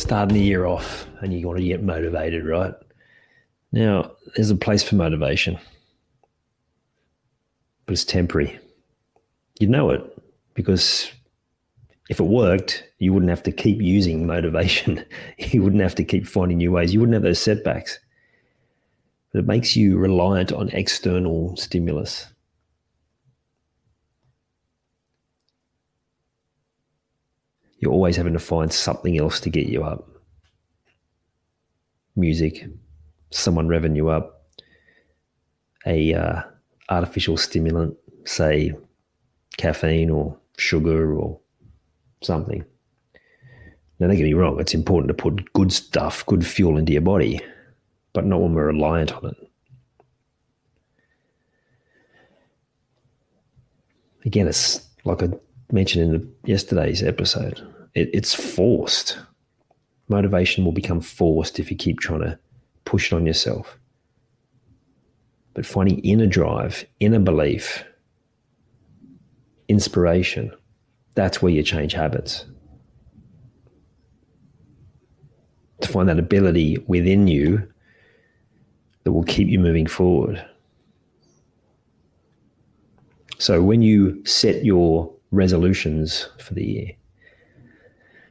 Starting the year off and you want to get motivated, right? Now, there's a place for motivation, but it's temporary. You know it because if it worked, you wouldn't have to keep using motivation. you wouldn't have to keep finding new ways. You wouldn't have those setbacks. But it makes you reliant on external stimulus. You're always having to find something else to get you up. Music, someone revving you up, a uh, artificial stimulant, say caffeine or sugar or something. Now, don't get me wrong, it's important to put good stuff, good fuel into your body, but not when we're reliant on it. Again, it's like I mentioned in the, yesterday's episode, it, it's forced. Motivation will become forced if you keep trying to push it on yourself. But finding inner drive, inner belief, inspiration, that's where you change habits. To find that ability within you that will keep you moving forward. So when you set your resolutions for the year,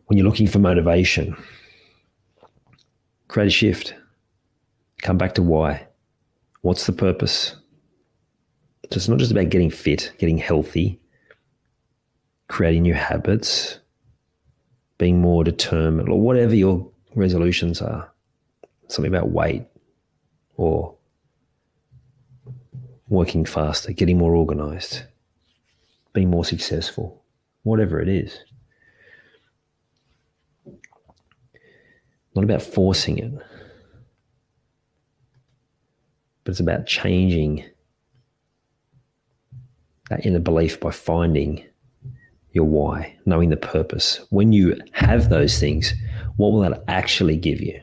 when you're looking for motivation, create a shift. Come back to why. What's the purpose? So it's not just about getting fit, getting healthy, creating new habits, being more determined, or whatever your resolutions are. Something about weight or working faster, getting more organized, being more successful, whatever it is. Not about forcing it, but it's about changing that inner belief by finding your why, knowing the purpose. When you have those things, what will that actually give you?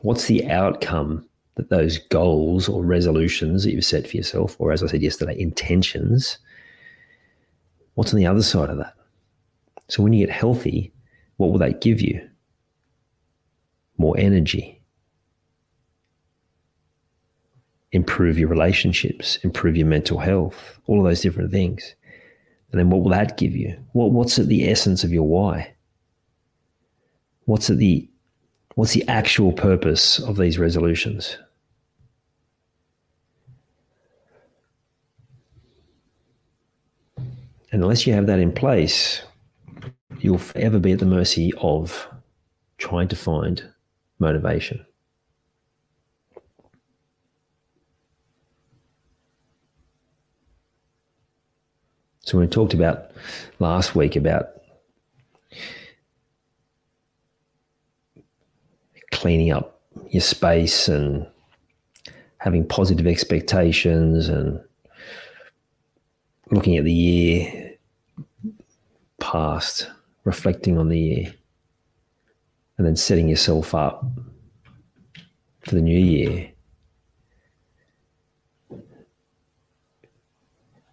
What's the outcome that those goals or resolutions that you've set for yourself, or as I said yesterday, intentions, what's on the other side of that? So when you get healthy, what will that give you? More energy. Improve your relationships, improve your mental health, all of those different things. And then what will that give you? What, what's at the essence of your why? What's at the what's the actual purpose of these resolutions? And unless you have that in place, you'll forever be at the mercy of trying to find motivation. So we talked about last week about cleaning up your space and having positive expectations and looking at the year past, reflecting on the year, and then setting yourself up for the new year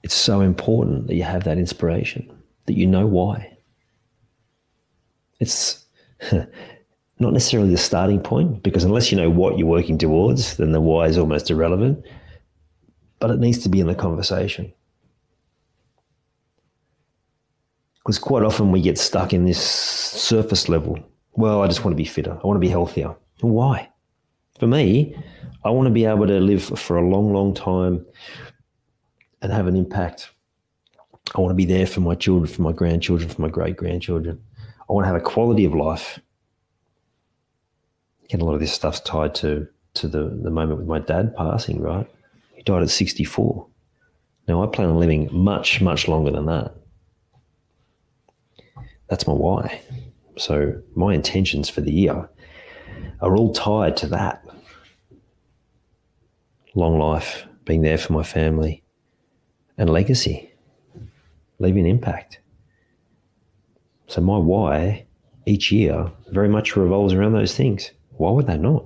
it's so important that you have that inspiration, that you know why. It's not necessarily the starting point, because unless you know what you're working towards, then the why is almost irrelevant. But it needs to be in the conversation. Because quite often we get stuck in this surface level well, I just want to be fitter. I want to be healthier. Why? For me, I want to be able to live for a long, long time and have an impact. I want to be there for my children, for my grandchildren, for my great grandchildren. I want to have a quality of life. Again, a lot of this stuff's tied to to the, the moment with my dad passing, right? He died at 64. Now, I plan on living much, much longer than that. That's my why. So, my intentions for the year are all tied to that long life, being there for my family, and legacy, leaving impact. So, my why each year very much revolves around those things. Why would they not?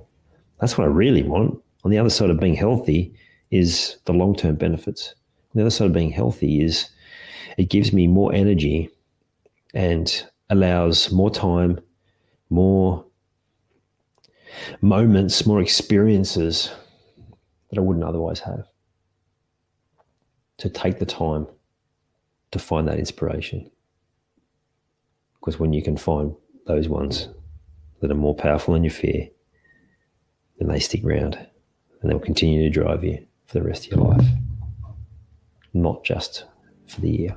That's what I really want. On the other side of being healthy is the long term benefits. On the other side of being healthy is it gives me more energy and allows more time, more moments, more experiences that I wouldn't otherwise have. To take the time to find that inspiration. Because when you can find those ones that are more powerful than your fear, then they stick around and they'll continue to drive you for the rest of your life, not just for the year.